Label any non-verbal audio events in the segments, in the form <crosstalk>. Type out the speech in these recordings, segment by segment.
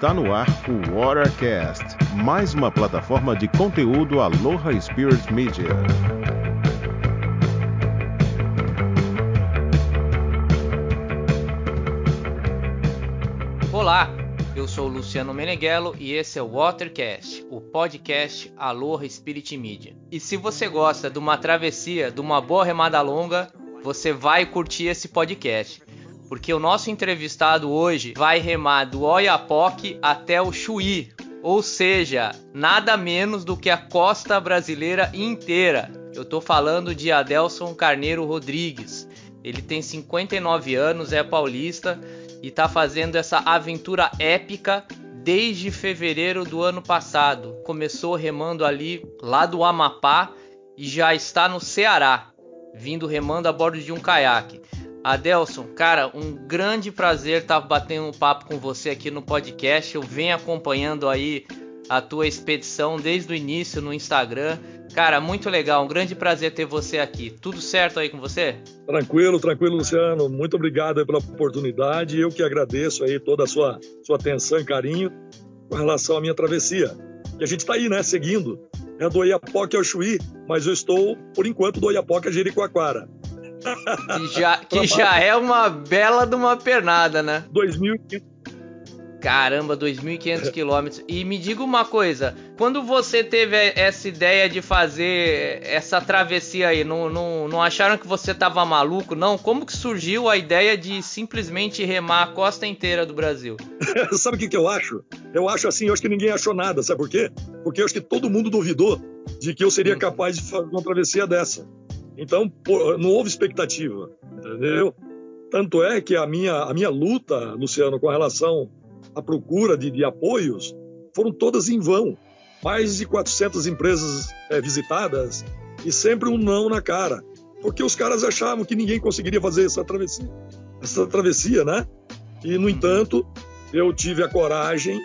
Está no ar o Watercast, mais uma plataforma de conteúdo Aloha Spirit Media. Olá, eu sou Luciano Meneghello e esse é o Watercast, o podcast Aloha Spirit Media. E se você gosta de uma travessia, de uma boa remada longa, você vai curtir esse podcast porque o nosso entrevistado hoje vai remar do Oiapoque até o Chuí, ou seja, nada menos do que a costa brasileira inteira. Eu tô falando de Adelson Carneiro Rodrigues. Ele tem 59 anos, é paulista e tá fazendo essa aventura épica desde fevereiro do ano passado. Começou remando ali lá do Amapá e já está no Ceará, vindo remando a bordo de um caiaque. Adelson, cara, um grande prazer estar tá batendo um papo com você aqui no podcast. Eu venho acompanhando aí a tua expedição desde o início no Instagram. Cara, muito legal, um grande prazer ter você aqui. Tudo certo aí com você? Tranquilo, tranquilo, Luciano. Muito obrigado pela oportunidade. Eu que agradeço aí toda a sua, sua atenção e carinho com relação à minha travessia. E a gente está aí, né, seguindo. É do Oiapoque ao Chuí, mas eu estou, por enquanto, do Oiapoque a Jericoacoara. Que já, que já é uma bela de uma pernada, né? 2.500 Caramba, 2.500 quilômetros. E me diga uma coisa, quando você teve essa ideia de fazer essa travessia aí, não, não, não acharam que você tava maluco, não? Como que surgiu a ideia de simplesmente remar a costa inteira do Brasil? <laughs> sabe o que, que eu acho? Eu acho assim, eu acho que ninguém achou nada, sabe por quê? Porque eu acho que todo mundo duvidou de que eu seria uhum. capaz de fazer uma travessia dessa. Então, não houve expectativa, entendeu? Tanto é que a minha, a minha luta, Luciano, com relação à procura de, de apoios, foram todas em vão. Mais de 400 empresas é, visitadas e sempre um não na cara. Porque os caras achavam que ninguém conseguiria fazer essa travessia, essa travessia, né? E, no entanto, eu tive a coragem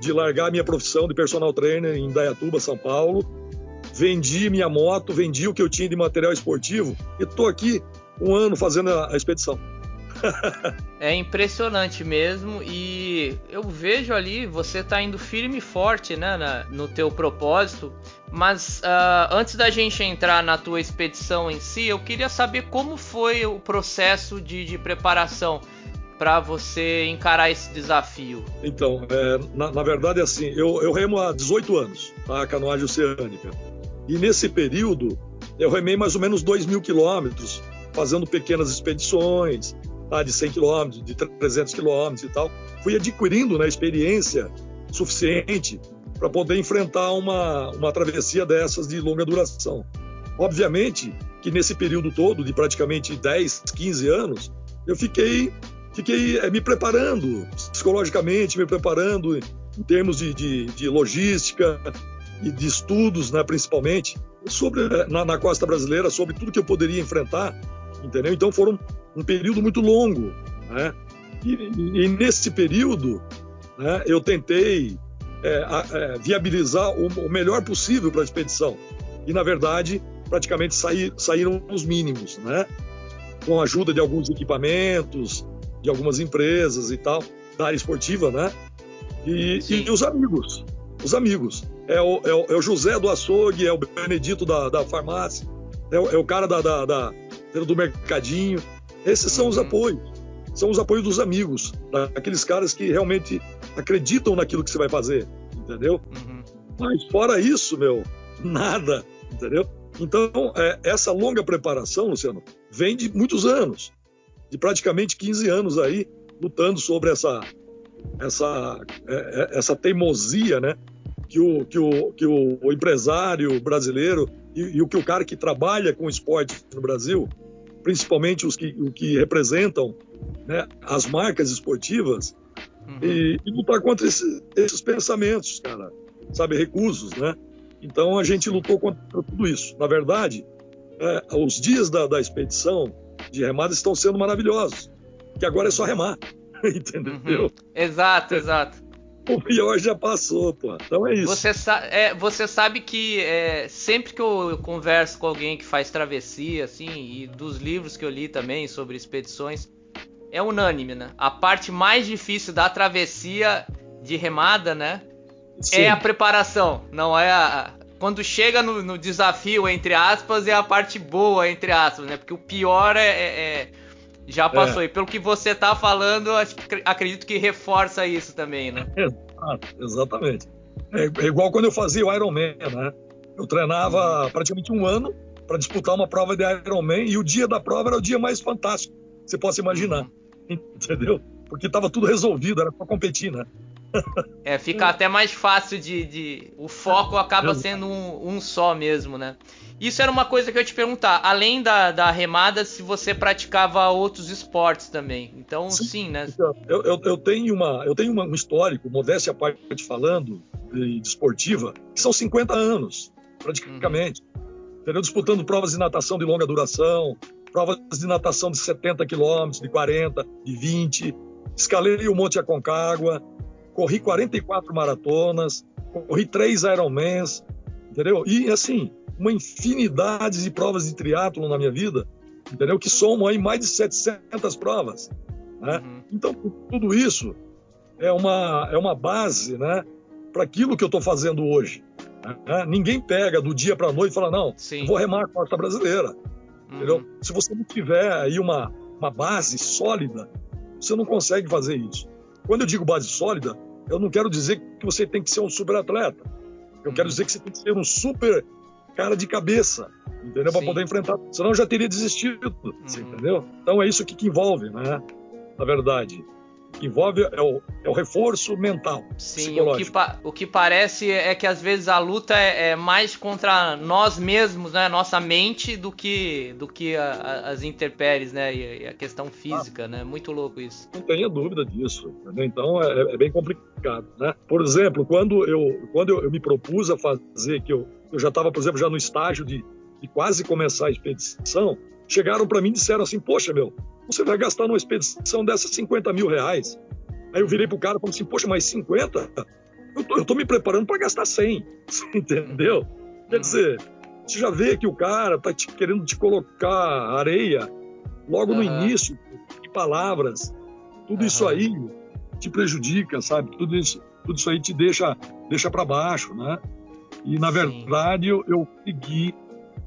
de largar minha profissão de personal trainer em Dayatuba, São Paulo, vendi minha moto, vendi o que eu tinha de material esportivo e estou aqui um ano fazendo a, a expedição. <laughs> é impressionante mesmo e eu vejo ali você tá indo firme e forte né, na, no teu propósito. Mas uh, antes da gente entrar na tua expedição em si, eu queria saber como foi o processo de, de preparação para você encarar esse desafio? Então, é, na, na, verdade, é assim, eu, eu remo há 18 anos, tá? a canoagem oceânica. E nesse período, eu remei mais ou menos 2 mil quilômetros, fazendo pequenas expedições, tá, de 100 quilômetros, de 300 quilômetros e tal. Fui adquirindo né, experiência suficiente para poder enfrentar uma, uma travessia dessas de longa duração. Obviamente que nesse período todo, de praticamente 10, 15 anos, eu fiquei, fiquei é, me preparando psicologicamente, me preparando em termos de, de, de logística, e de estudos, né, principalmente, sobre na, na, costa brasileira, sobre tudo que eu poderia enfrentar, entendeu? Então foram um período muito longo, né? E, e, e nesse período, né, eu tentei é, é, viabilizar o, o, melhor possível para a expedição. E na verdade, praticamente saí, saíram os mínimos, né? Com a ajuda de alguns equipamentos, de algumas empresas e tal, da área esportiva, né? E, e os amigos, os amigos. É o, é o, é o José do açougue, é o Benedito da, da farmácia, é o, é o cara da, da, da, do mercadinho. Esses são os uhum. apoios. São os apoios dos amigos, daqueles caras que realmente acreditam naquilo que você vai fazer, entendeu? Uhum. Mas fora isso, meu, nada, entendeu? Então, é, essa longa preparação, Luciano, vem de muitos anos, de praticamente 15 anos aí, lutando sobre essa, essa, é, é, essa teimosia, né? Que o, que o, que o, empresário brasileiro e, e, o que o cara que trabalha com esporte no Brasil, principalmente os que, o que representam né, as marcas esportivas, uhum. e, e, lutar contra esse, esses pensamentos, cara, sabe, recusos, né? Então a gente lutou contra tudo isso. Na verdade, é, os dias da, da expedição de remada estão sendo maravilhosos, que agora é só remar, <laughs> entendeu? Uhum. Exato, exato. <laughs> O pior já passou, pô. Então é isso. Você, sa é, você sabe que é, sempre que eu converso com alguém que faz travessia, assim, e dos livros que eu li também sobre expedições, é unânime, né? A parte mais difícil da travessia de remada, né? Sim. É a preparação, não é a. Quando chega no, no, desafio, entre aspas, é a parte boa, entre aspas, né? Porque o pior é, é, é já passou. É. E pelo que você tá falando, acredito que reforça isso também, né? <laughs> exatamente. É, é, igual quando eu fazia o Ironman, né? Eu treinava praticamente um ano para disputar uma prova de Ironman e o dia da prova era o dia mais fantástico que você possa imaginar. Uhum. <laughs> Entendeu? Porque estava tudo resolvido, era para competir, né? É, fica até mais fácil de. de... O foco acaba sendo um, um, só mesmo, né? Isso era uma coisa que eu ia te perguntar. Além da, da remada, se você praticava outros esportes também. Então, sim, sim né? Então, eu, eu, eu, tenho, uma, eu tenho um histórico, modéstia à parte falando, de, de esportiva, que são 50 anos, praticamente. Uhum. Entendeu? Disputando provas de natação de longa duração, provas de natação de 70 quilômetros, de 40, de 20. Escalei o Monte Aconcagua, corri 44 maratonas, corri três Ironmans, entendeu? E assim, uma infinidade de provas de triatlo na minha vida, entendeu? Que somam aí mais de 700 provas, né? Uhum. Então, tudo isso é uma, é uma base, né? Para aquilo que eu estou fazendo hoje. Né? Ninguém pega do dia para a noite e fala, não, vou remar a costa brasileira, uhum. entendeu? Se você não tiver aí uma, uma base sólida, você não consegue fazer isso. Quando eu digo base sólida, eu não quero dizer que você tem que ser um super atleta. Eu quero uhum. dizer que você tem que ser um super cara de cabeça, entendeu? Para poder enfrentar. Senão eu já teria desistido, uhum. entendeu? Então é isso que, que envolve, né? Na verdade envolve é o, é o reforço mental. Sim, o que, o que parece é que às vezes a luta é, é mais contra nós mesmos, né? Nossa mente, do que, do que a, a, as intempéries, né? E, e, a questão física, ah, né? Muito louco isso. Não tenha dúvida disso. Entendeu? Então é, é, bem complicado, né? Por exemplo, quando eu, quando eu, eu me propus a fazer, que eu, eu já estava, por exemplo, já no estágio de, de quase começar a expedição, chegaram para mim e disseram assim: Poxa, meu, você vai gastar numa expedição dessas 50 mil reais. Aí eu virei pro cara e falei assim, poxa, mas 50? Eu tô, eu tô me preparando para gastar 100, <laughs> entendeu? Quer dizer, você já vê que o cara tá te, querendo te colocar areia logo uhum. no início, de palavras. Tudo uhum. isso aí te prejudica, sabe? Tudo isso, tudo isso aí te deixa, deixa para baixo, né? E, na Sim. verdade, eu, eu consegui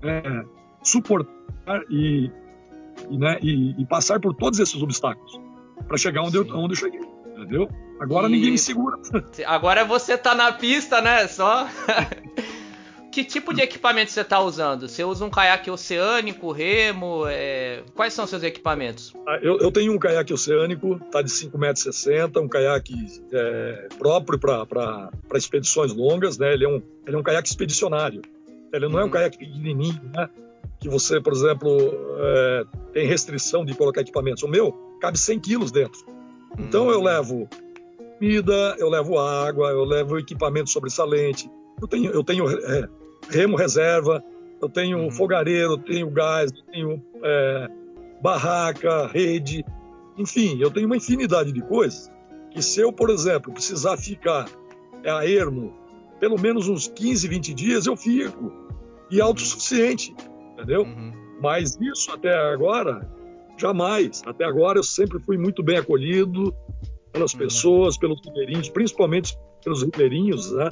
é, suportar e e, né, e, e passar por todos esses obstáculos para chegar onde eu, onde eu cheguei, entendeu? Agora e... ninguém me segura. Agora você tá na pista, né? Só. <laughs> que tipo de equipamento você está usando? Você usa um caiaque oceânico, remo? É... Quais são seus equipamentos? Ah, eu, eu, tenho um caiaque oceânico, tá de 5,60 m, um caiaque é, próprio para expedições longas, né? Ele é, um, ele é um caiaque expedicionário. Ele não uhum. é um uhum. caiaque pequenininho, né? Que você, por exemplo, é, tem restrição de colocar equipamentos. O meu cabe 100 quilos dentro. Então eu hum. levo comida, eu levo água, eu levo equipamento sobressalente, eu tenho, eu tenho é, remo reserva, eu tenho uhum. fogareiro, eu tenho gás, eu tenho é, barraca, rede, enfim, eu tenho uma infinidade de coisas que se eu, por exemplo, precisar ficar a ermo pelo menos uns 15, 20 dias, eu fico. E autossuficiente entendeu? Uhum. Mas isso até agora, jamais. Até agora eu sempre fui muito bem acolhido pelas uhum. pessoas, pelos ribeirinhos, principalmente pelos ribeirinhos, né?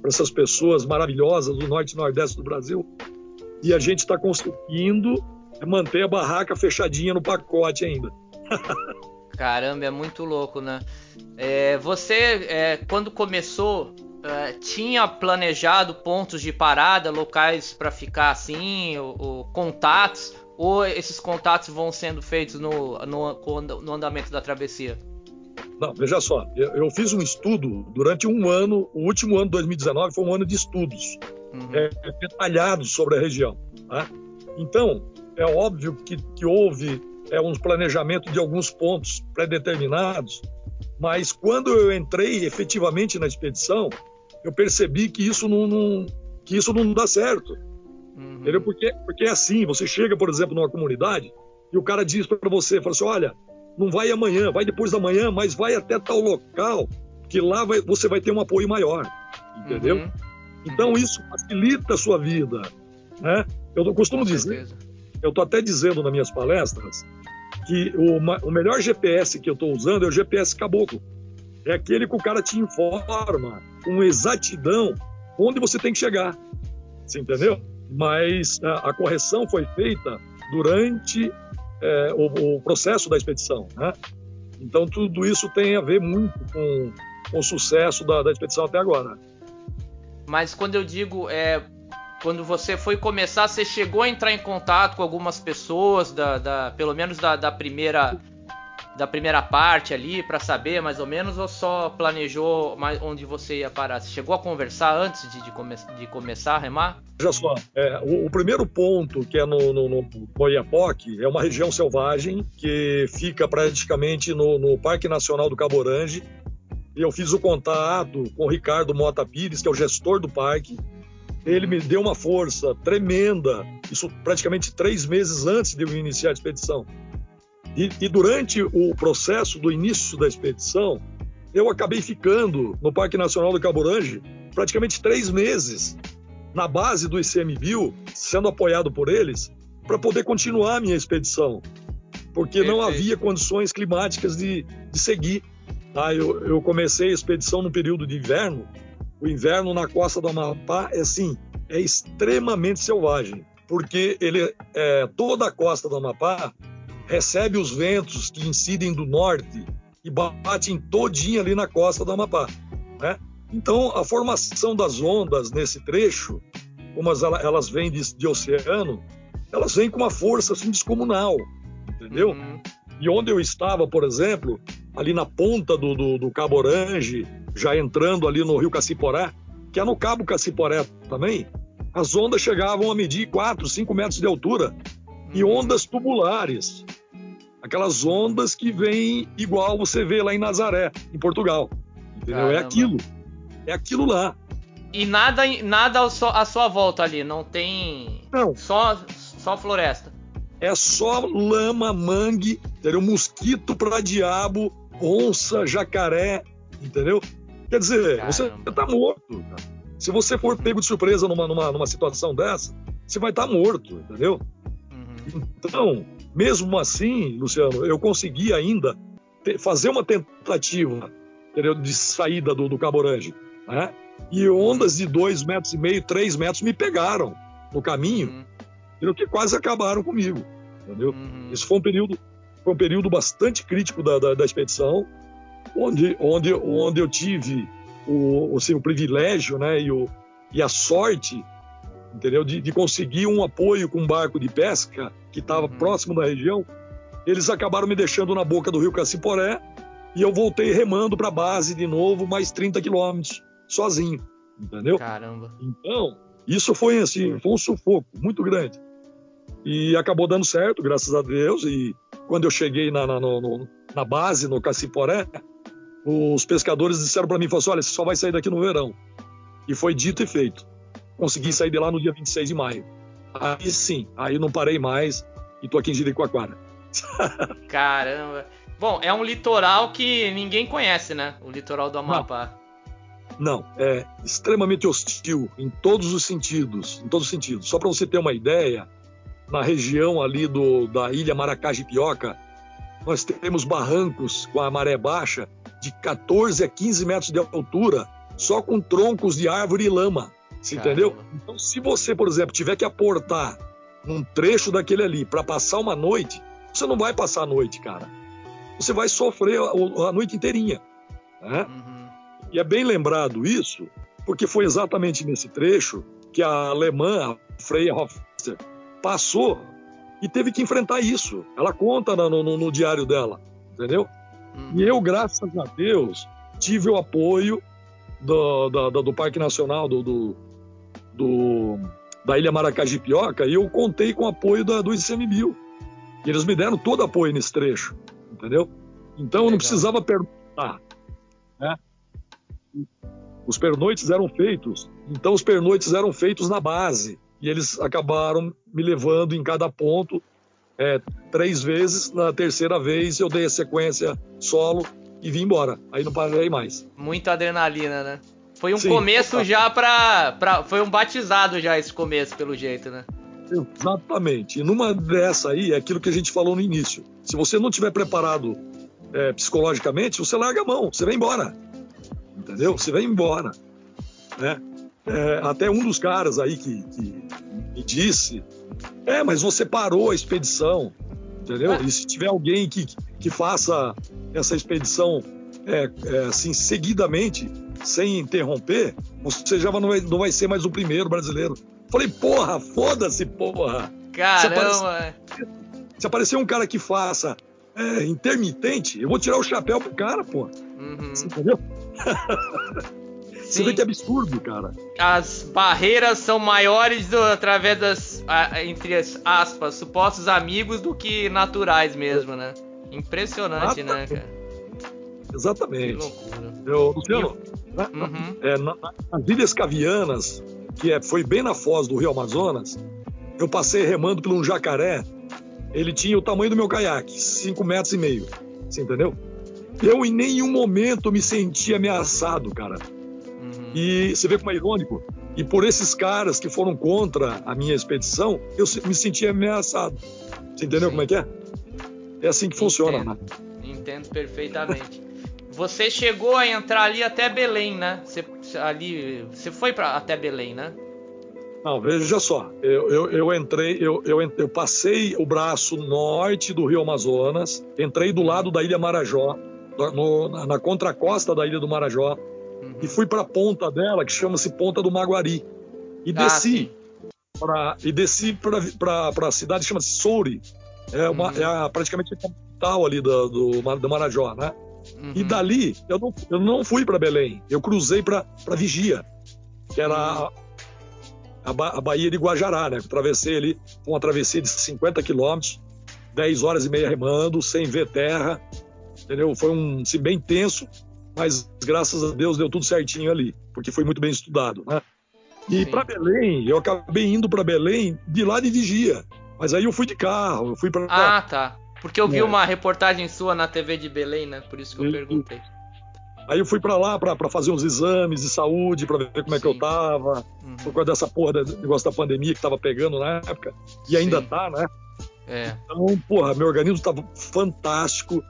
Para essas pessoas maravilhosas do norte e nordeste do Brasil. E a gente está conseguindo manter a barraca fechadinha no pacote ainda. Caramba, é muito louco, né? É, você, é, quando começou Uh, tinha planejado pontos de parada, locais para ficar assim, ou, ou, contatos, ou esses contatos vão sendo feitos no, no, no andamento da travessia? Não, veja só, eu, eu, fiz um estudo durante um ano, o último ano de 2019 foi um ano de estudos uhum. é, detalhados sobre a região. Tá? Então, é óbvio que, que houve é, um planejamento de alguns pontos pré-determinados, mas quando eu entrei efetivamente na expedição, eu percebi que isso não, não que isso não dá certo. Uhum. Entendeu? Porque, porque é assim, você chega, por exemplo, numa comunidade e o cara diz para você, fala assim, olha, não vai amanhã, vai depois da manhã, mas vai até tal local, que lá vai, você vai ter um apoio maior, entendeu? Uhum. Então isso facilita a sua vida, né? Eu costumo dizer, eu estou até dizendo nas minhas palestras, que o, o melhor GPS que eu estou usando é o GPS caboclo. É aquele que o cara te informa com exatidão onde você tem que chegar. Você entendeu? Mas a, a correção foi feita durante é, o, o, processo da expedição. Né? Então, tudo isso tem a ver muito com, com o sucesso da, da expedição até agora. Mas quando eu digo é, quando você foi começar, você chegou a entrar em contato com algumas pessoas, da, da pelo menos da, da, primeira da primeira parte ali, para saber mais ou menos, ou só planejou mais onde você ia parar? Você chegou a conversar antes de, de, come, de começar a remar? Veja só, é, o, o, primeiro ponto, que é no, no, no Oiapoque, é uma região selvagem que fica praticamente no, no Parque Nacional do Cabo Orange. Eu fiz o contato com o Ricardo Mota Pires, que é o gestor do parque, ele me deu uma força tremenda, isso praticamente três meses antes de eu iniciar a expedição. E, e, durante o processo do início da expedição, eu acabei ficando no Parque Nacional do Cabo Orange praticamente três meses na base do ICMBio, sendo apoiado por eles, para poder continuar a minha expedição, porque não havia condições climáticas de, de seguir. Tá? Eu, eu comecei a expedição no período de inverno o inverno na costa do Amapá é assim, é extremamente selvagem, porque ele é, toda a costa do Amapá recebe os ventos que incidem do norte e batem todinha ali na costa do Amapá, né? Então, a formação das ondas nesse trecho, como elas vêm de, de oceano, elas vêm com uma força assim descomunal, entendeu? Uhum. E onde eu estava, por exemplo, ali na ponta do, do, do Cabo Orange, já entrando ali no Rio Caciporé, que é no Cabo Caciporé também, as ondas chegavam a medir 4, 5 metros de altura. E uhum. ondas tubulares. Aquelas ondas que vêm igual você vê lá em Nazaré, em Portugal. Entendeu? É Caramba. É aquilo. É aquilo lá. E nada, nada à sua volta ali, não tem. Não. Só, só floresta. É só lama, mangue, entendeu? Mosquito pra diabo, onça, jacaré, entendeu? Quer dizer, Caramba. você tá morto. Cara. Se você for pego de surpresa numa, numa, numa situação dessa, você vai estar tá morto, entendeu? Uhum. Então, mesmo assim, Luciano, eu consegui ainda fazer uma tentativa entendeu? de saída do, do Cabo Orange, né? E ondas de dois metros e meio, três metros me pegaram no caminho, uhum. entendeu? que quase acabaram comigo, entendeu? Uhum. Isso foi um período, foi um período bastante crítico da, da, da expedição, onde, onde, onde eu tive o, assim, o privilégio né, e, o, e a sorte entendeu? De, de, conseguir um apoio com um barco de pesca que estava uhum. próximo da região. Eles acabaram me deixando na boca do rio Caciporé e eu voltei remando para a base de novo, mais 30 quilômetros, sozinho, entendeu? Caramba. Então, isso foi assim, foi um sufoco muito grande. E acabou dando certo, graças a Deus. E quando eu cheguei na, na, no, na base, no Caciporé, os pescadores disseram para mim, falaram assim, olha, você só vai sair daqui no verão. E foi dito e feito. Consegui sair de lá no dia 26 de maio. Aí sim, aí não parei mais e tô aqui em Jericoacoara. <laughs> Caramba. Bom, é um litoral que ninguém conhece, né? O litoral do Amapá. Não, não é extremamente hostil em todos os sentidos, em todos os sentidos. Só para você ter uma ideia, na região ali do, da ilha Maracajipioca, nós temos barrancos com a maré baixa de 14 a 15 metros de altura, só com troncos de árvore e lama. Você entendeu? Então, se você, por exemplo, tiver que aportar um trecho daquele ali para passar uma noite, você não vai passar a noite, cara. Você vai sofrer a, a noite inteirinha. Né? Uhum. E é bem lembrado isso, porque foi exatamente nesse trecho que a alemã, a Freya Hofster, passou e teve que enfrentar isso. Ela conta no, no, no diário dela, entendeu? Uhum. E eu, graças a Deus, tive o apoio do, do, do, do Parque Nacional do, do, do, da Ilha Maracajipioca e eu contei com o apoio da, do ICMBio. E eles me deram todo apoio nesse trecho, entendeu? Então eu não precisava perguntar. Né? Os pernoites eram feitos, então os pernoites eram feitos na base e eles acabaram me levando em cada ponto é, três vezes. Na terceira vez eu dei a sequência solo e vim embora. Aí não parei mais. Muita adrenalina, né? Foi um Sim, começo já pra, pra. Foi um batizado já esse começo, pelo jeito, né? Exatamente. E numa dessa aí, é aquilo que a gente falou no início. Se você não tiver preparado é, psicologicamente, você larga a mão, você vai embora. Entendeu? Você vai embora. Né? É, até um dos caras aí que, que, me disse: É, mas você parou a expedição. Entendeu? E se tiver alguém que, que faça essa expedição é, é, assim seguidamente, sem interromper, você já não vai, não vai ser mais o primeiro brasileiro. Falei, porra, foda-se, porra. Caramba! Se aparecer, se aparecer um cara que faça é, intermitente, eu vou tirar o chapéu pro cara, pô. Uhum. Você entendeu? <laughs> Você vê que absurdo, cara. As barreiras são maiores do, através das, entre as aspas, supostos amigos do que naturais mesmo, né? Impressionante, né, cara? Exatamente. Que loucura. Eu, Luciano, né, uhum. é, na, nas Ilhas Cavianas, que é, foi bem na foz do Rio Amazonas, eu passei remando por um jacaré. Ele tinha o tamanho do meu caiaque, 5 metros e meio. Você entendeu? Eu em nenhum momento me senti ameaçado, cara. Uhum. E você vê como é irônico. E por esses caras que foram contra a minha expedição, eu me senti ameaçado. Você entendeu Sim. como é que é? É assim que funciona, Entendo. né? Entendo perfeitamente. Você chegou a entrar ali até Belém, né? Você, ali, você foi para até Belém, né? Não, veja só, eu, eu, eu entrei, eu, eu, eu, passei o braço norte do Rio Amazonas, entrei do lado da Ilha Marajó, no, na contracosta da Ilha do Marajó, uhum. e fui para a ponta dela, que chama-se Ponta do Maguari. E ah, desci para e desci para a cidade que chama-se Souri. É, uma, uhum. é a, praticamente a capital ali do, do, do Marajó, né? Uhum. E dali eu não, eu não fui para Belém, eu cruzei para Vigia, que era a, a, ba a, Baía de Guajará, né? Eu atravessei ali, uma travessia de 50 quilômetros, 10 horas e meia remando, sem ver terra, entendeu? Foi um assim, bem tenso, mas graças a Deus deu tudo certinho ali, porque foi muito bem estudado, né? E para Belém, eu acabei indo para Belém de lá de Vigia. Mas aí eu fui de carro, eu fui para. Ah, tá. Porque eu vi é. uma reportagem sua na TV de Belém, né? Por isso que eu perguntei. Aí eu fui para lá para fazer uns exames de saúde, para ver como é Sim. que eu tava, uhum. por causa dessa porra do negócio da pandemia que tava pegando na época, e ainda Sim. tá, né? É. Então, porra, meu organismo tava fantástico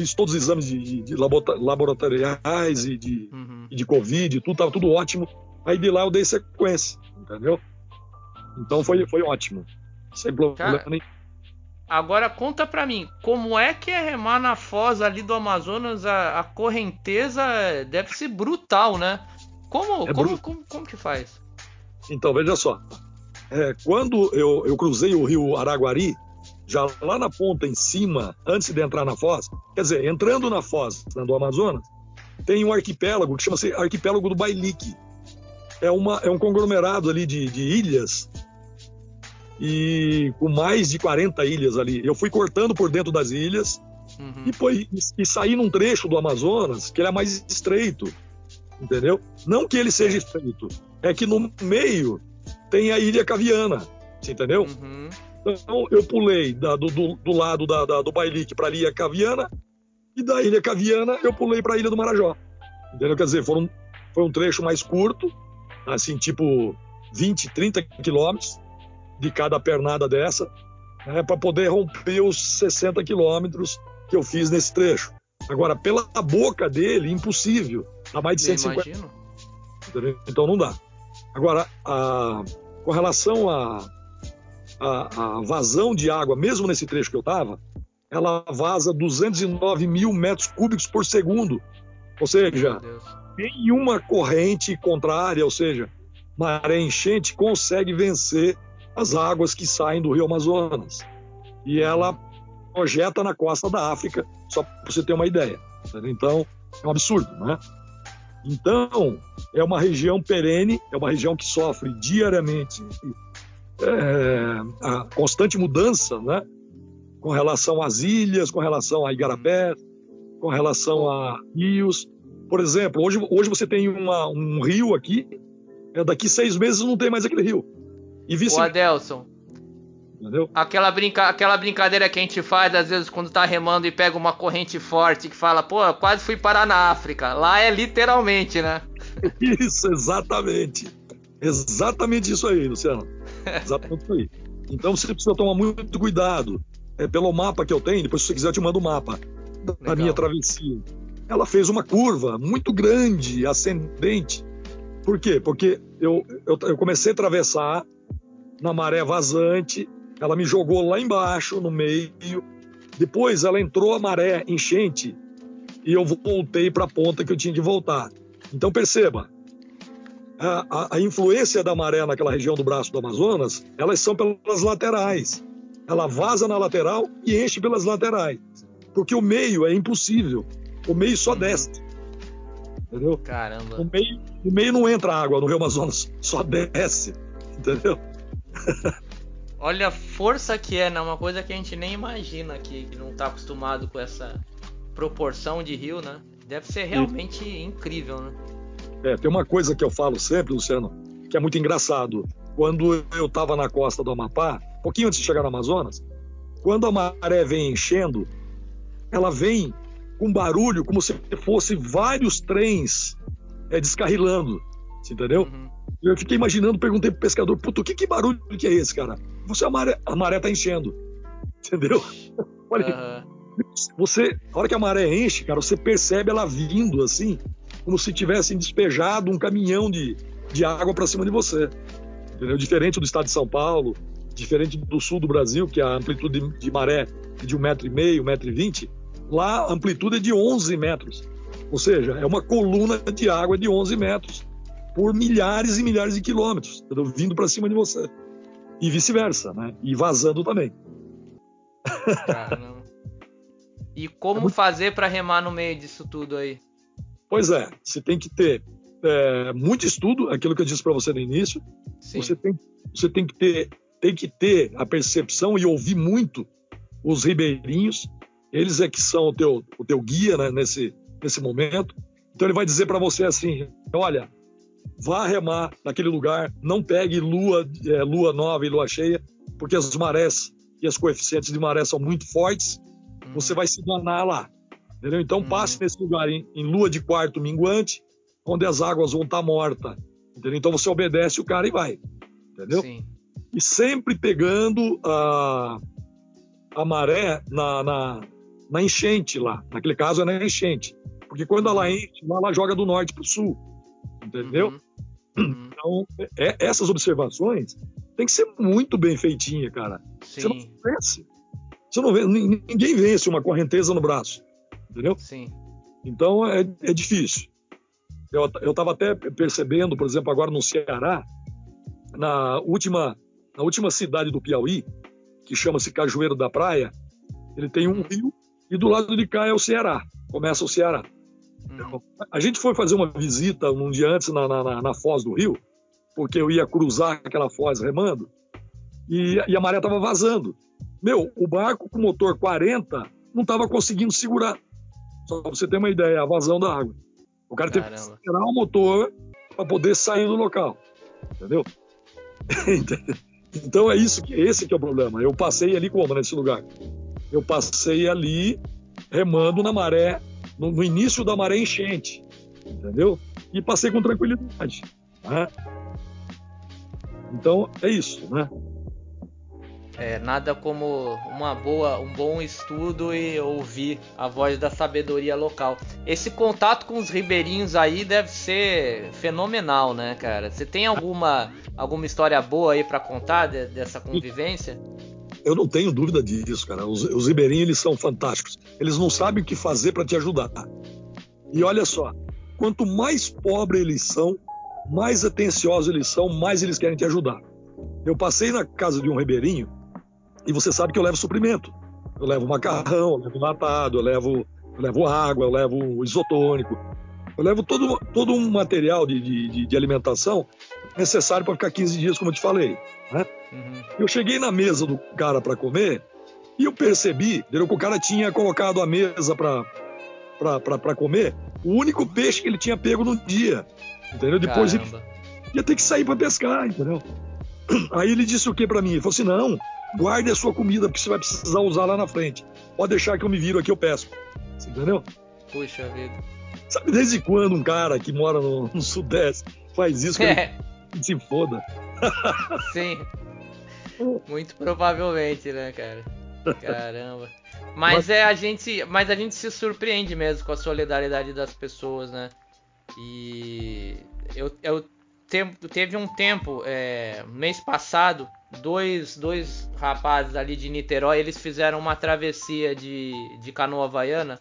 fiz todos os exames de, de laboratoriais e de, uhum. e de Covid, tudo estava tudo ótimo. Aí de lá eu dei sequência, entendeu? Então foi, foi ótimo. Sem problema Cara, nenhum. Agora conta pra mim, como é que é remar na foz ali do Amazonas? A, a correnteza deve ser brutal, né? Como, é como, como, como, que faz? Então, veja só. É, quando eu, eu cruzei o rio Araguari, já lá na ponta em cima, antes de entrar na foz, quer dizer, entrando na foz né, do Amazonas, tem um arquipélago que chama-se Arquipélago do Bailique. É, uma, é um conglomerado ali de, de ilhas e com mais de 40 ilhas ali. Eu fui cortando por dentro das ilhas uhum. e, foi, e, saí num trecho do Amazonas que ele é mais estreito, entendeu? Não que ele seja estreito, é que no meio tem a Ilha Caviana, entendeu? Uhum. Então eu pulei da, do, do, do, lado da, da, do Bailique para a Ilha Caviana e da Ilha Caviana eu pulei para a Ilha do Marajó. Entendeu? Quer dizer, foram, foi um trecho mais curto, assim, tipo 20, 30 quilômetros de cada pernada dessa, né, para poder romper os 60 quilômetros que eu fiz nesse trecho. Agora, pela boca dele, impossível. Dá mais de 150. Então não dá. Agora, a, com relação a a, a vazão de água, mesmo nesse trecho que eu estava, ela vaza 209 mil metros cúbicos por segundo. Ou seja, nenhuma corrente contrária, ou seja, maré enchente, consegue vencer as águas que saem do rio Amazonas. E ela projeta na costa da África, só para você ter uma ideia. Então, é um absurdo, né? Então, é uma região perene, é uma região que sofre diariamente é, a constante mudança, né? Com relação às ilhas, com relação a igarapé, com relação a rios. Por exemplo, hoje, hoje você tem uma, um rio aqui, é, daqui seis meses não tem mais aquele rio. E vice O Adelson. Entendeu? Aquela, brinca... Aquela brincadeira que a gente faz, às vezes, quando tá remando e pega uma corrente forte que fala, pô, quase fui parar na África. Lá é literalmente, né? <laughs> Isso, exatamente. Exatamente isso aí, Luciano. Exatamente isso aí. Então você precisa tomar muito cuidado. É, pelo mapa que eu tenho, depois se você quiser eu te mando o mapa. da Legal. minha travessia. Ela fez uma curva muito grande, ascendente. Por quê? Porque eu, eu, eu comecei a atravessar na maré vazante, ela me jogou lá embaixo, no meio. Depois ela entrou a maré enchente e eu voltei para a ponta que eu tinha de voltar. Então perceba, a, a, a, influência da maré naquela região do braço do Amazonas, elas são pelas laterais. Ela vaza na lateral e enche pelas laterais. Porque o meio é impossível. O meio só uhum. desce. Entendeu? Caramba. O meio, o meio não entra água no Rio Amazonas, só desce. Entendeu? <laughs> Olha a força que é, né? Uma coisa que a gente nem imagina aqui, que não está acostumado com essa proporção de rio, né? Deve ser realmente incrível, né? É, tem uma coisa que eu falo sempre, Luciano, que é muito engraçado. Quando eu estava na costa do Amapá, um pouquinho antes de chegar no Amazonas, quando a maré vem enchendo, ela vem com barulho como se fosse vários trens é, descarrilando, entendeu? Uhum. Eu fiquei imaginando, perguntei pro pescador, puto, que, que barulho que é esse, cara? Você, a maré, a maré tá enchendo, <laughs> entendeu? Olha, uhum. você, a hora que a maré enche, cara, você percebe ela vindo assim, como se tivessem despejado um caminhão de, de água para cima de você. Entendeu? Diferente do estado de São Paulo, diferente do sul do Brasil, que a amplitude de maré é de um metro e meio, um metro e vinte, lá a amplitude é de 11 metros. Ou seja, é uma coluna de água de 11 metros por milhares e milhares de quilômetros, entendeu? vindo para cima de você. E vice-versa, né? E vazando também. Caramba. E <laughs> como fazer para remar no meio disso tudo aí? Pois é, você tem que ter é, muito estudo, aquilo que eu disse para você no início. Sim. Você tem, você tem que ter tem que ter a percepção e ouvir muito os ribeirinhos. Eles é que são o teu, o teu guia né, nesse, nesse momento. Então ele vai dizer para você assim: olha, vá remar naquele lugar, não pegue lua, é, lua nova e lua cheia, porque as marés e as coeficientes de maré são muito fortes. Você uhum. vai se danar lá. Entendeu? Então uhum. passe nesse lugar em, em, lua de quarto minguante, onde as águas vão estar tá mortas. Entendeu? Então você obedece o cara e vai. Entendeu? Sim. E sempre pegando a, a maré na, na, na enchente lá. Naquele caso é na enchente. Porque quando ela uhum. enche, ela joga do norte para o sul. Entendeu? Uhum. uhum. Então, é, essas observações tem que ser muito bem feitinha, cara. Sim. Você não vence. Você não vê, ninguém vence uma correnteza no braço entendeu? Sim. Então é, é difícil. Eu estava até percebendo, por exemplo, agora no Ceará, na última, na última cidade do Piauí, que chama-se Cajueiro da Praia, ele tem um rio e do lado de cá é o Ceará, começa o Ceará. Uhum. A gente foi fazer uma visita um dia antes na, na, na, foz do rio, porque eu ia cruzar aquela foz remando, e, e a maré estava vazando. Meu, o barco com motor 40 não estava conseguindo segurar. Só para você ter uma ideia, a vazão da água. O cara Caramba. teve que acelerar o motor para poder sair do local. <laughs> Entendeu? então é isso que esse que é o problema. Eu passei ali como nesse lugar? Eu passei ali remando na maré, no, no início da maré enchente, entendeu? E passei com tranquilidade. Né? Então é isso, né? É, nada como uma boa, um bom estudo e ouvir a voz da sabedoria local. Esse contato com os ribeirinhos aí deve ser fenomenal, né, cara? Você tem alguma, alguma história boa aí para contar de, dessa convivência? Eu não tenho dúvida disso, cara. Os, os ribeirinhos eles são fantásticos. Eles não sabem o que fazer para te ajudar. E olha só, quanto mais pobre eles são, mais atenciosos eles são, mais eles querem te ajudar. Eu passei na casa de um ribeirinho e você sabe que eu levo suprimento. Eu levo macarrão, eu levo enlatado, eu levo, eu levo água, eu levo isotônico. Eu levo todo, todo um material de, de, de alimentação necessário para ficar 15 dias, como eu te falei. Né? Uhum. Eu cheguei na mesa do cara para comer e eu percebi entendeu, que o cara tinha colocado a mesa para comer o único peixe que ele tinha pego no dia. Entendeu? Depois ele ia ter que sair para pescar, entendeu? Aí ele disse o que para mim? Ele falou assim: não, guarde a sua comida, porque você vai precisar usar lá na frente. Pode deixar que eu me viro aqui, eu pesco. Você entendeu? Puxa vida. Sabe desde quando um cara que mora no, no Sudeste faz isso? É. <laughs> Ele <laughs> se foda. Sim. <laughs> Muito provavelmente, né, cara? Caramba. Mas, mas, é a gente, mas a gente se surpreende mesmo com a solidariedade das pessoas, né? E eu, eu teve um tempo, é, mês passado, dois, dois rapazes ali de Niterói, eles fizeram uma travessia de, de canoa havaiana,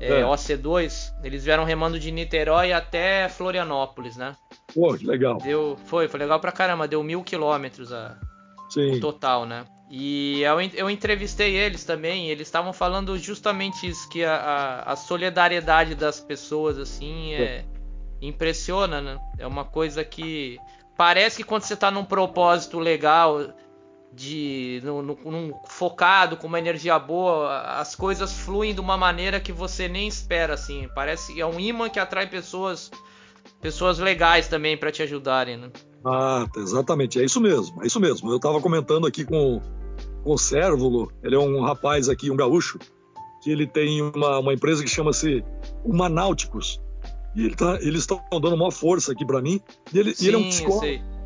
é, é. OC2, eles vieram remando de Niterói até Florianópolis, né? Pô, que legal. Deu, foi, foi legal pra caramba, deu mil quilômetros a, o total, né? E eu, eu entrevistei eles também, eles estavam falando justamente isso, que a, a, a solidariedade das pessoas, assim, é, impressiona, né? É uma coisa que parece que quando você está num propósito legal, de no, no, focado com uma energia boa, as coisas fluem de uma maneira que você nem espera, assim. Parece que é um imã que atrai pessoas, pessoas legais também para te ajudarem, né? Ah, exatamente, é isso mesmo, é isso mesmo. Eu estava comentando aqui com, com o Cérvulo, ele é um rapaz aqui, um gaúcho, que ele tem uma, uma empresa que chama-se Humanáuticos. E ele tá, eles estão dando uma força aqui para mim. E ele, Sim, e ele é um psicólogo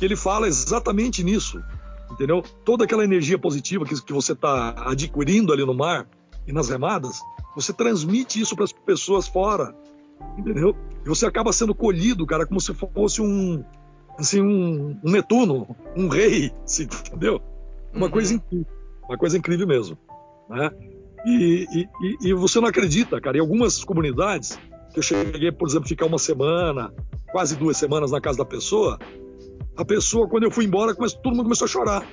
que ele fala exatamente nisso, entendeu? Toda aquela energia positiva que, que você está adquirindo ali no mar e nas remadas, você transmite isso para as pessoas fora, entendeu? E você acaba sendo colhido, cara, como se fosse um, assim, um, um Netuno, um rei, <laughs> assim, entendeu? Uma uhum. coisa incrível, uma coisa incrível mesmo, né? E, e, e, você não acredita, cara, em algumas comunidades que eu cheguei, por exemplo, ficar uma semana, quase duas semanas na casa da pessoa, a pessoa, quando eu fui embora, todo mundo começou a chorar.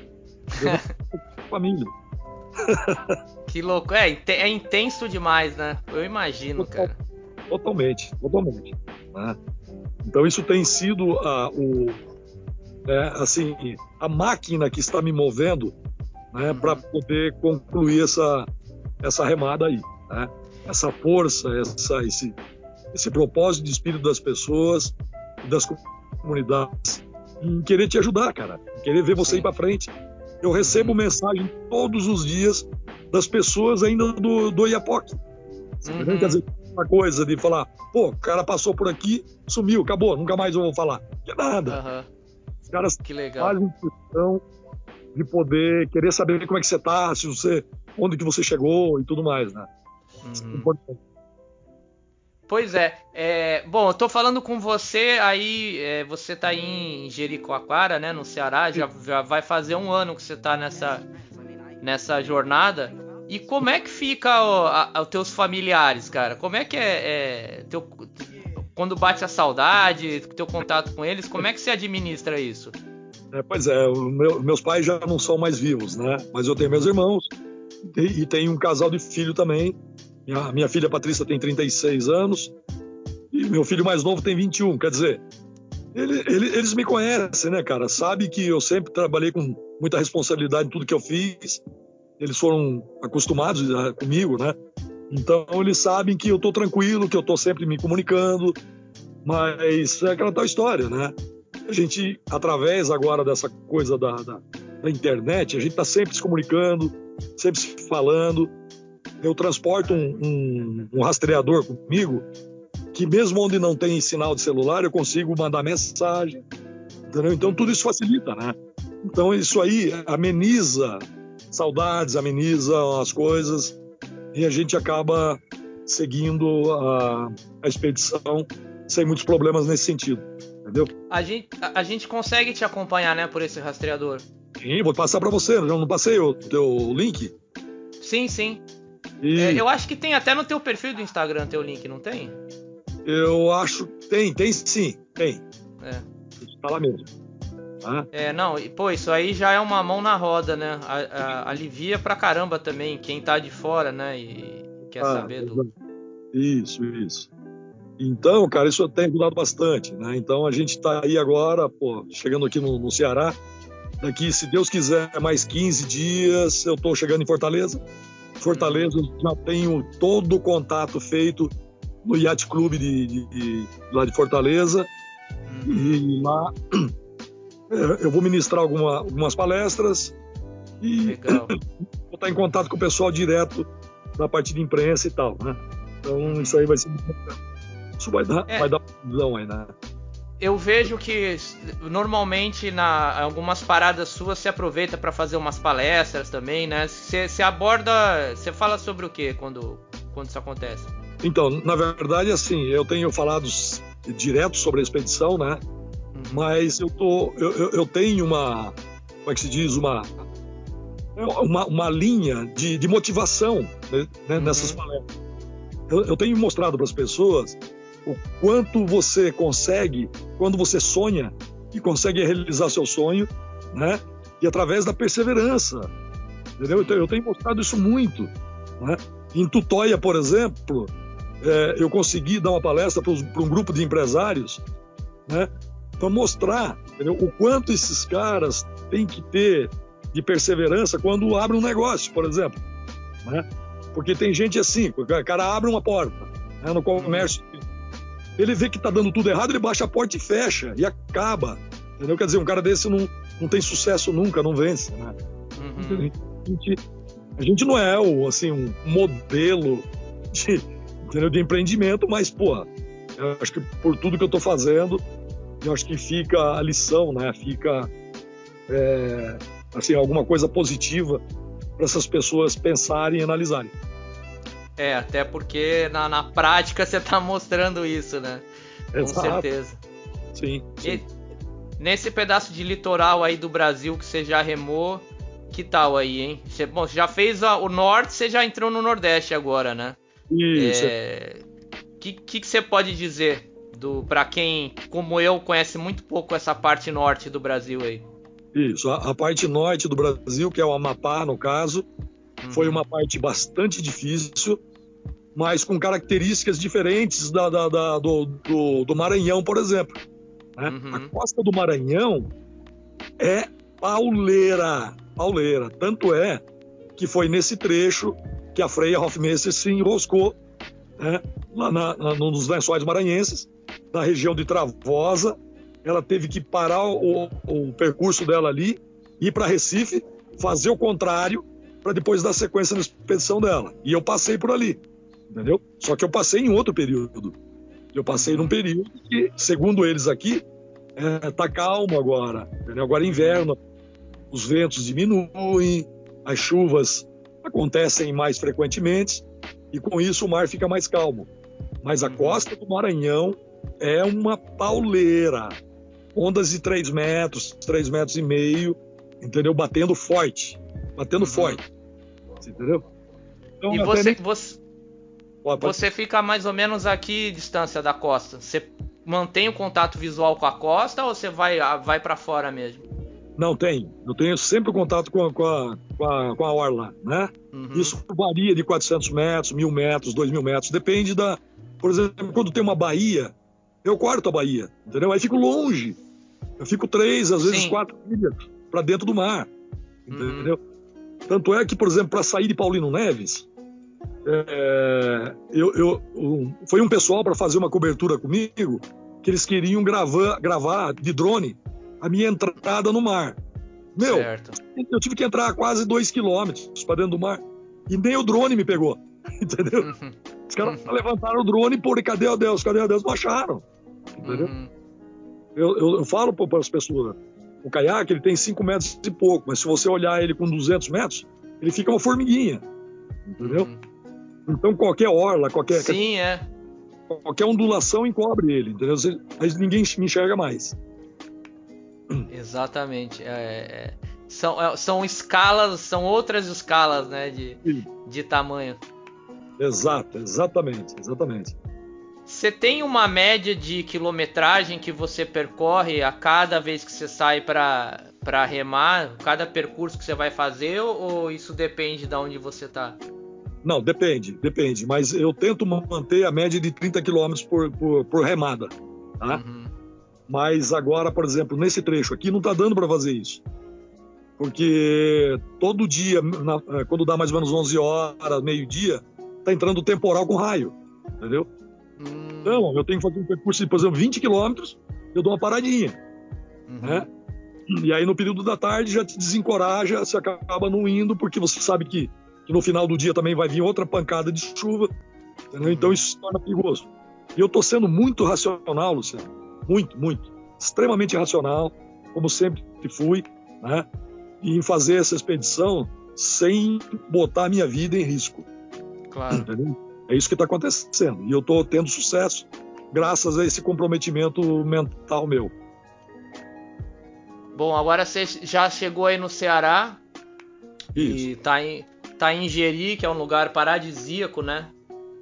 <laughs> Família. <laughs> que louco. É, é intenso demais, né? Eu imagino, Total, cara. Totalmente, totalmente. Né? Então isso tem sido uh, o, é, assim, a máquina que está me movendo né, uhum. para poder concluir essa, essa remada aí. Né? Essa força, essa, esse, esse propósito de espírito das pessoas, das comunidades, em querer te ajudar, cara, em querer ver você Sim. ir para frente. Eu recebo uhum. mensagem todos os dias das pessoas ainda do, do IAPOC. Uhum. Quer dizer, uma coisa de falar, pô, o cara passou por aqui, sumiu, acabou, nunca mais eu vou falar. Que nada. Uhum. Os caras que legal. fazem questão de poder querer saber como é que você tá, se você, onde que você chegou e tudo mais, né? Uhum. Pois é, é, bom, eu tô falando com você aí, é, você tá aí em Jericoacoara, né, no Ceará, já, já vai fazer um ano que você tá nessa, nessa jornada. E como é que fica os teus familiares, cara? Como é que é, é teu, quando bate a saudade, teu contato com eles, como é que você administra isso? É, pois é, meu, meus pais já não são mais vivos, né? Mas eu tenho meus irmãos e, e tenho um casal de filho também minha, minha filha Patrícia tem 36 anos e meu filho mais novo tem 21. Quer dizer, ele, ele, eles me conhecem, né, cara? Sabe que eu sempre trabalhei com muita responsabilidade em tudo que eu fiz. Eles foram acostumados ah, comigo, né? Então eles sabem que eu tô tranquilo, que eu tô sempre me comunicando. Mas é aquela tal história, né? A gente, através agora dessa coisa da, da, da internet, a gente está sempre se comunicando, sempre se falando eu transporto um, um, um, rastreador comigo que mesmo onde não tem sinal de celular eu consigo mandar mensagem, entendeu? Então tudo isso facilita, né? Então isso aí ameniza saudades, ameniza as coisas e a gente acaba seguindo a, a expedição sem muitos problemas nesse sentido, entendeu? A gente, a, a gente consegue te acompanhar, né, por esse rastreador? Sim, vou passar para você, não, não passei o teu link? Sim, sim. E... É, eu acho que tem até no teu perfil do Instagram teu link, não tem? Eu acho que tem, tem sim, tem. É. Tá lá mesmo. Ah. É, não, pô, isso aí já é uma mão na roda, né? A, a, alivia pra caramba também quem tá de fora, né? E quer ah, saber do. Isso, isso. Então, cara, isso tem ajudado bastante, né? Então a gente tá aí agora, pô, chegando aqui no, no Ceará. Daqui, se Deus quiser, mais 15 dias, eu tô chegando em Fortaleza. Fortaleza já tenho todo o contato feito no Yacht Club de, de, de, lá de Fortaleza. E lá é, eu vou ministrar alguma, algumas palestras e Legal. <clears throat> vou estar em contato com o pessoal direto da parte de imprensa e tal, né? Então isso aí vai ser muito Isso vai dar, é. vai dar visão aí, né? Eu vejo que normalmente na algumas paradas suas você aproveita para fazer umas palestras também, né? Você, aborda, você fala sobre o que quando quando isso acontece? Então, na verdade, assim, eu tenho falado direto sobre a expedição, né? Uhum. Mas eu tô, eu, eu, eu, tenho uma, como é que se diz, uma uma, uma linha de, de motivação né, uhum. nessas palestras. Eu, eu tenho mostrado para as pessoas o quanto você consegue quando você sonha e consegue realizar seu sonho, né? E através da perseverança, entendeu? Então, eu tenho mostrado isso muito, né? Em Tutóia, por exemplo, é, eu consegui dar uma palestra para um grupo de empresários, né? Para mostrar entendeu? o quanto esses caras têm que ter de perseverança quando abrem um negócio, por exemplo, né? Porque tem gente assim, o cara abre uma porta né, no comércio, ele vê que está dando tudo errado, ele baixa a porta e fecha, e acaba. Entendeu? Quer dizer, um cara desse não, não tem sucesso nunca, não vence. Né? Uhum. A, gente, a, gente, não é o, assim, um modelo de, entendeu? de empreendimento, mas, pô, eu acho que por tudo que eu estou fazendo, eu acho que fica a lição, né? Fica é, assim, alguma coisa positiva para essas pessoas pensarem e analisarem. É, até porque na, na prática você está mostrando isso, né? Exato. Com certeza. Sim. sim. E, nesse pedaço de litoral aí do Brasil que você já remou, que tal aí, hein? Você, bom, você já fez a, o norte, você já entrou no nordeste agora, né? Isso. O é, que, que, que você pode dizer do para quem, como eu, conhece muito pouco essa parte norte do Brasil aí? Isso, a, a parte norte do Brasil, que é o Amapá, no caso, Uhum. Foi uma parte bastante difícil, mas com características diferentes da, da, da do, do, do, Maranhão, por exemplo. Né? Uhum. A costa do Maranhão é pauleira, pauleira. Tanto é que foi nesse trecho que a Freia Hofmeister se enroscou né? lá na, na, nos lençóis maranhenses, na região de Travosa. Ela teve que parar o, o percurso dela ali, ir para Recife, fazer o contrário para depois dar sequência na expedição dela. E eu passei por ali, entendeu? Só que eu passei em outro período. Eu passei num período que, segundo eles aqui, é, tá calmo agora. Entendeu? Agora é inverno, os ventos diminuem, as chuvas acontecem mais frequentemente e com isso o mar fica mais calmo. Mas a costa do Maranhão é uma pauleira. Ondas de 3 metros, 3 metros e meio, entendeu? Batendo forte. Batendo uhum. Forte entendeu? Então, e você, nem... você, pode, pode. você fica mais ou menos aqui distância da costa. Você mantém o contato visual com a costa ou você vai, vai para fora mesmo? Não, tem. Eu tenho sempre contato com a, com a, com a, com a orla, né? Uhum. Isso varia de 400 metros, 1.000 metros, 2.000 metros. Depende da... Por exemplo, quando tem uma baía, eu corto a baía, entendeu? Aí fico longe. Eu fico três, às vezes Sim. quatro milhas para dentro do mar, uhum. entendeu? Uhum. Tanto é que, por exemplo, para sair de Paulino Neves, é, eu, eu, um, foi um pessoal para fazer uma cobertura comigo que eles queriam gravar, gravar de drone a minha entrada no mar. Meu, certo. eu tive que entrar quase dois quilômetros para dentro do mar e nem o drone me pegou, <laughs> entendeu? Uhum. Os caras uhum. levantaram o drone e, pô, cadê o Deus? Cadê o Deus? Não acharam, entendeu? Uhum. Eu, eu, eu, falo para as pessoas, o caiaque ele tem 5 metros e pouco, mas se você olhar ele com 200 metros, ele fica uma formiguinha, entendeu? Uhum. Então qualquer orla, qualquer Sim, é. qualquer ondulação encobre ele, entendeu? Aí ninguém enxerga mais. Exatamente. É, é, são, é, são escalas, são outras escalas, né, de, de tamanho. Exato, exatamente, exatamente. Você tem uma média de quilometragem que você percorre a cada vez que você sai para remar, cada percurso que você vai fazer, ou isso depende de onde você está? Não, depende, depende. Mas eu tento manter a média de 30 km por, por, por remada. Tá? Uhum. Mas agora, por exemplo, nesse trecho aqui, não está dando para fazer isso. Porque todo dia, na, quando dá mais ou menos 11 horas, meio-dia, está entrando temporal com raio. Entendeu? Hum. Então, eu tenho que fazer um percurso de, por exemplo, 20 quilômetros, eu dou uma paradinha. Uhum. Né? E aí, no período da tarde, já te desencoraja, você acaba não indo, porque você sabe que, que no final do dia também vai vir outra pancada de chuva. Entendeu? Então, isso se torna perigoso. E eu estou sendo muito racional, Luciano. muito, muito. Extremamente racional, como sempre fui, né? E em fazer essa expedição sem botar a minha vida em risco. Claro. Entendeu? É isso que está acontecendo. E eu estou tendo sucesso graças a esse comprometimento mental meu. Bom, agora você já chegou aí no Ceará Isso. e tá em, tá em Jeri, que é um lugar paradisíaco, né?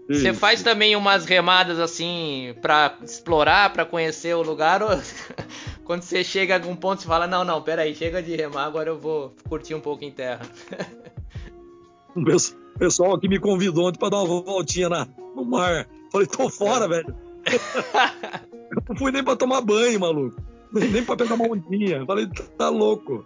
Você Isso. faz também umas remadas assim pra explorar, pra conhecer o lugar? Ou <laughs> quando você chega a algum ponto você fala, não, não, peraí, chega de remar, agora eu vou curtir um pouco em terra. <laughs> Um pes- pessoal que me convidou ontem para dar uma voltinha na, no mar. Falei, tô fora, velho. Eu <laughs> não fui nem para tomar banho, maluco. Nem, para pegar uma ondinha. Falei, tá louco.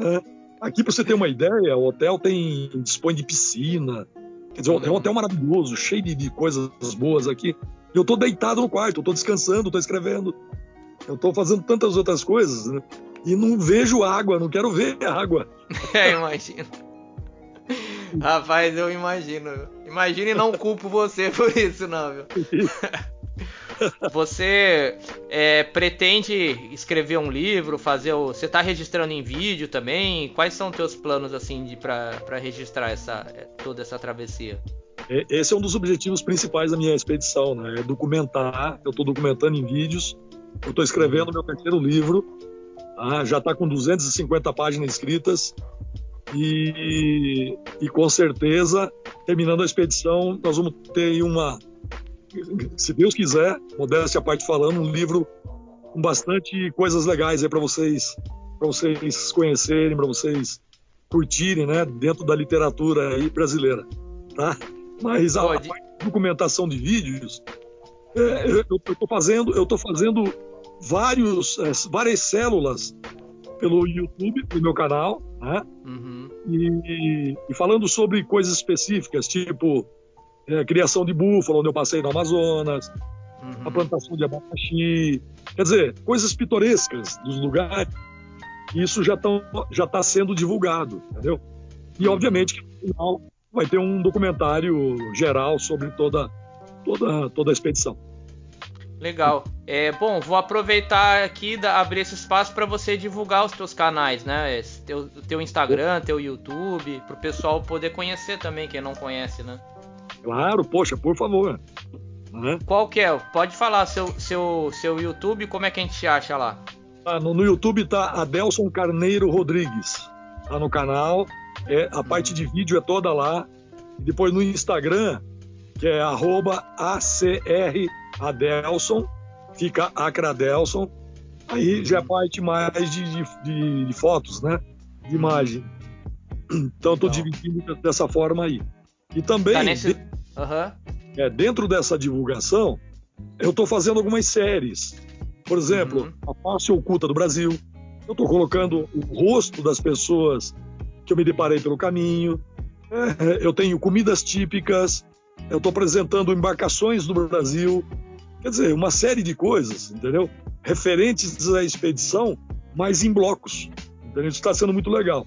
É. Aqui, para você ter uma ideia, o hotel tem dispõe de piscina. Quer dizer, é um hotel maravilhoso, cheio de, de coisas boas aqui. Eu tô deitado no quarto, eu tô descansando, tô escrevendo. Eu tô fazendo tantas outras coisas, né? E não vejo água, não quero ver água. <laughs> É, imagino. <laughs> Rapaz, eu imagino. Imagino e não culpo você <laughs> por isso, não, viu? <laughs> Você é, pretende escrever um livro, fazer o. Você tá registrando em vídeo também? Quais são teus planos assim de para registrar essa toda essa travessia? É, Esse é um dos objetivos principais da minha expedição, né? É documentar. Eu estou documentando em vídeos. Eu estou escrevendo meu terceiro livro. tá? já está com 250 páginas escritas. E, e com certeza, terminando a expedição, nós vamos ter aí uma, se Deus quiser, modéstia à parte falando, um livro com bastante coisas legais aí para vocês, para vocês conhecerem, para vocês curtirem, né? Dentro da literatura aí brasileira, tá? Mas a, documentação de vídeos, é, eu estou fazendo, eu tô fazendo vários, é, várias células pelo YouTube, no meu canal, né? Uhum. E, e falando sobre coisas específicas, tipo é, criação de búfalo, onde eu passei no Amazonas, a Uhum. plantação de abacaxi, quer dizer, coisas pitorescas dos lugares. Isso já está já tá sendo divulgado, entendeu? E obviamente que no final vai ter um documentário geral sobre toda toda toda a expedição. Legal. É, bom, vou aproveitar aqui da, abrir esse espaço para você divulgar os teus canais, né? Esse Teu, teu Instagram, teu YouTube, pro pessoal poder conhecer também, quem não conhece, né? Claro, poxa, por favor. Né? Qual que é? Pode falar seu, seu, seu YouTube, como é que a gente te acha lá? Ah, no, no YouTube tá Adelson Carneiro Rodrigues. Tá no canal. É, a parte de vídeo é toda lá. E depois no Instagram, que é arroba ACRAdelson, fica Acradelson. Aí já é parte mais de, de, de- fotos, né? De imagem. Então Legal. dividindo dessa forma aí. E também, Tá nesse. Aham. é, dentro dessa divulgação, eu estou fazendo algumas séries. Por exemplo, Uhum. a face oculta do Brasil. Eu estou colocando o rosto das pessoas que eu me deparei pelo caminho. É, eu tenho comidas típicas. Eu estou apresentando embarcações do Brasil. Quer dizer, uma série de coisas, entendeu? Referentes à expedição, mas em blocos. Entendeu? Isso está sendo muito legal.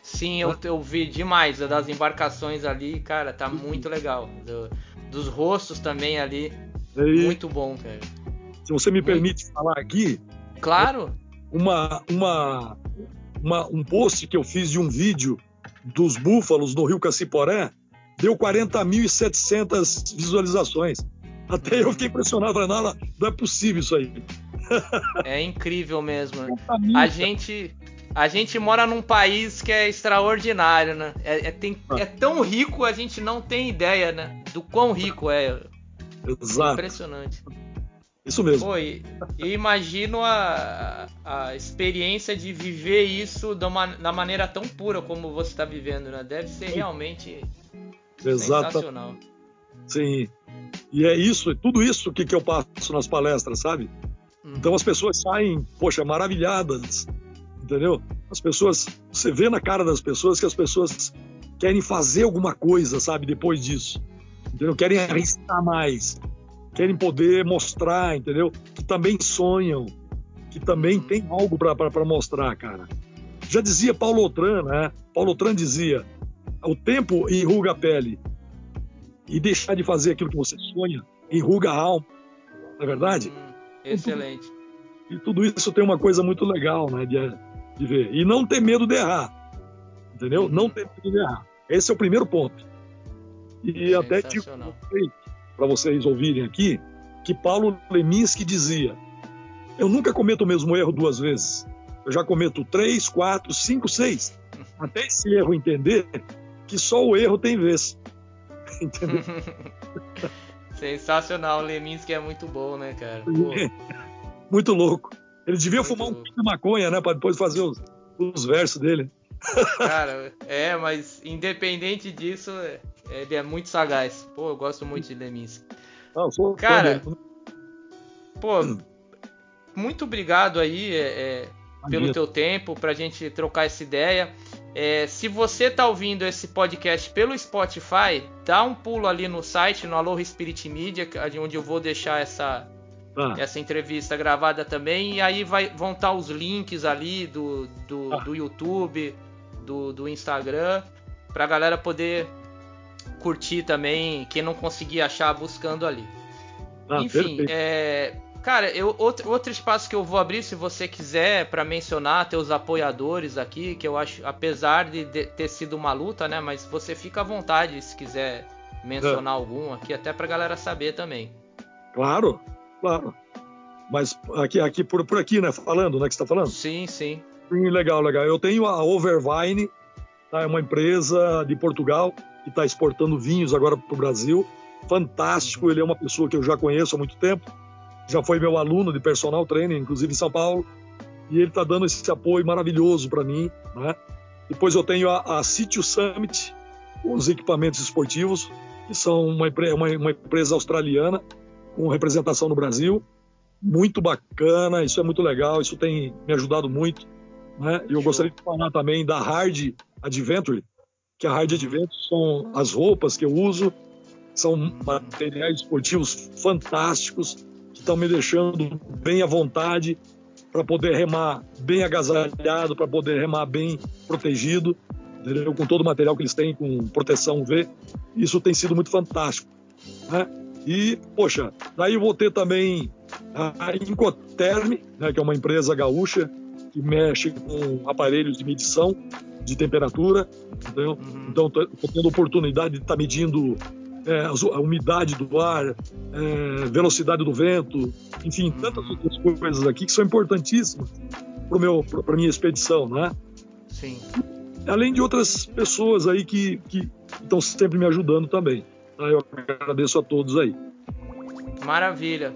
Sim, eu, eu vi demais das embarcações ali, cara, tá muito legal. Do- dos rostos também ali, E, muito bom, cara. se você me permite falar aqui, Claro. uma, uma, uma- um post que eu fiz de um vídeo dos búfalos no Rio Caciporé deu 40.700 visualizações. Até eu fiquei impressionado, falei, não, é possível isso aí. <laughs> É incrível mesmo. 40.000, A gente, a gente mora num país que é extraordinário, né? É, é, tem- é tão rico, a gente não tem ideia, né? Do quão rico é. Exato, Impressionante. isso mesmo. Pô, e, e imagino a, a experiência de viver isso de uma- da maneira tão pura como você está vivendo, né? Deve ser realmente Exato, sensacional. sim. E é isso, é tudo isso que, que eu passo nas palestras, sabe? Uhum. Então as pessoas saem, poxa, maravilhadas, entendeu? As pessoas, você vê na cara das pessoas que as pessoas querem fazer alguma coisa, sabe, depois disso, entendeu? Querem arriscar mais, querem poder mostrar, entendeu? Que também sonham, que também Uhum. tem algo para mostrar, cara. Já dizia Paulo Outram, né? Paulo Outram dizia: o tempo enruga a pele e deixar de fazer aquilo que você sonha enruga a alma, não é verdade? Hum, Excelente. E tudo isso tem uma coisa muito legal, né, de, de ver. E não ter medo de errar, entendeu? Não ter medo de errar. Esse é o primeiro ponto. E até digo para vocês ouvirem aqui que Paulo Leminski dizia: Eu nunca cometo o mesmo erro duas vezes. Eu já cometo três, quatro, cinco, seis. <laughs> Até esse erro entender que só o erro tem vez. <laughs> Entendeu? <laughs> Sensacional, o Leminski é muito bom, né, cara? <laughs> muito louco. Ele devia muito fumar um pouco de maconha, né, para depois fazer os, os versos dele. Cara, é, mas independente disso, ele é muito sagaz. Pô, eu gosto muito de Leminski. Não, sou Cara, pô, muito obrigado aí é, é, pelo teu tempo pra gente trocar essa ideia. É, se você tá ouvindo esse podcast pelo Spotify, dá um pulo ali no site, no Aloha Spirit Media, onde eu vou deixar essa, ah. essa entrevista gravada também. E aí vai, vão estar tá os links ali do, do, ah. do YouTube, do, do Instagram, pra galera poder curtir também, quem não conseguir achar buscando ali. Ah, Enfim, é, cara, eu, outro, outro espaço que eu vou abrir, se você quiser, para mencionar teus apoiadores aqui, que eu acho, apesar de, de, ter sido uma luta, né, mas você fica à vontade se quiser mencionar é. algum aqui, até pra galera saber também. Claro, claro. Mas aqui, aqui por, por aqui, né, falando, né, que você tá falando? Sim, sim. Sim, legal, legal. Eu tenho a Overvine, tá, é uma empresa de Portugal, que está exportando vinhos agora para o Brasil. Fantástico, ele é uma pessoa que eu já conheço há muito tempo, já foi meu aluno de personal training, inclusive em São Paulo, e ele está dando esse apoio maravilhoso para mim. Né? Depois eu tenho a, a Sítio Summit, os equipamentos esportivos, que são uma, uma, uma empresa australiana com representação no Brasil. Muito bacana, isso é muito legal, isso tem me ajudado muito. Né? E eu gostaria de falar também da Hard Adventure, que a Hard Adventure são as roupas que eu uso, são materiais esportivos fantásticos estão me deixando bem à vontade para poder remar bem agasalhado, para poder remar bem protegido, entendeu? com todo o material que eles têm, com proteção UV. Isso tem sido muito fantástico. Né? E, poxa, daí eu vou ter também a Incoterm, né, que é uma empresa gaúcha que mexe com aparelhos de medição de temperatura, entendeu? Uhum. Então, estou tendo oportunidade de estar tá medindo é, a umidade do ar, é, velocidade do vento, enfim, uhum. tantas outras coisas aqui que são importantíssimas para minha expedição, né? Sim. Além de outras pessoas aí que, que estão sempre me ajudando também. Tá? Eu agradeço a todos aí. Maravilha.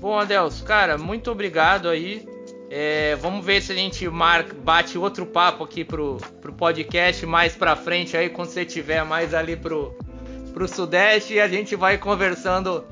Bom, Adelso, cara, muito obrigado aí é, vamos ver se a gente marca, bate outro papo aqui pro, pro podcast mais pra frente aí, quando você tiver mais ali pro, pro Sudeste e a gente vai conversando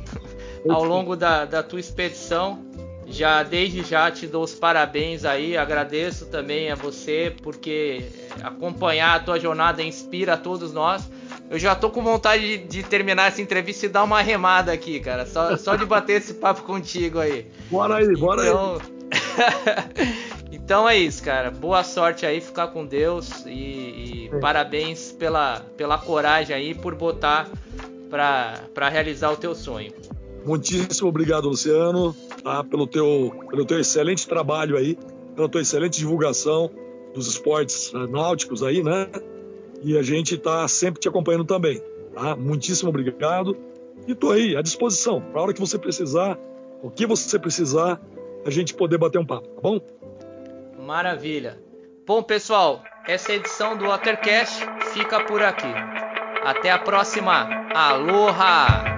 ao longo da, da tua expedição. Já desde já te dou os parabéns aí, agradeço também a você porque acompanhar a tua jornada inspira a todos nós. Eu já tô com vontade de, de terminar essa entrevista e dar uma remada aqui, cara, só, só de bater esse papo contigo aí. Bora aí, bora então, aí. <laughs> então é isso, cara. Boa sorte aí, ficar com Deus e, e parabéns pela, pela coragem aí por botar para realizar o teu sonho. Muitíssimo obrigado, Luciano, tá? pelo, teu, pelo teu excelente trabalho aí, pela tua excelente divulgação dos esportes uh, náuticos aí, né? E a gente está sempre te acompanhando também, tá? Muitíssimo obrigado. E tô aí à disposição, para a hora que você precisar, o que você precisar, a gente poder bater um papo, tá bom? Maravilha. Bom, pessoal, essa edição do Watercast fica por aqui. Até a próxima. Aloha!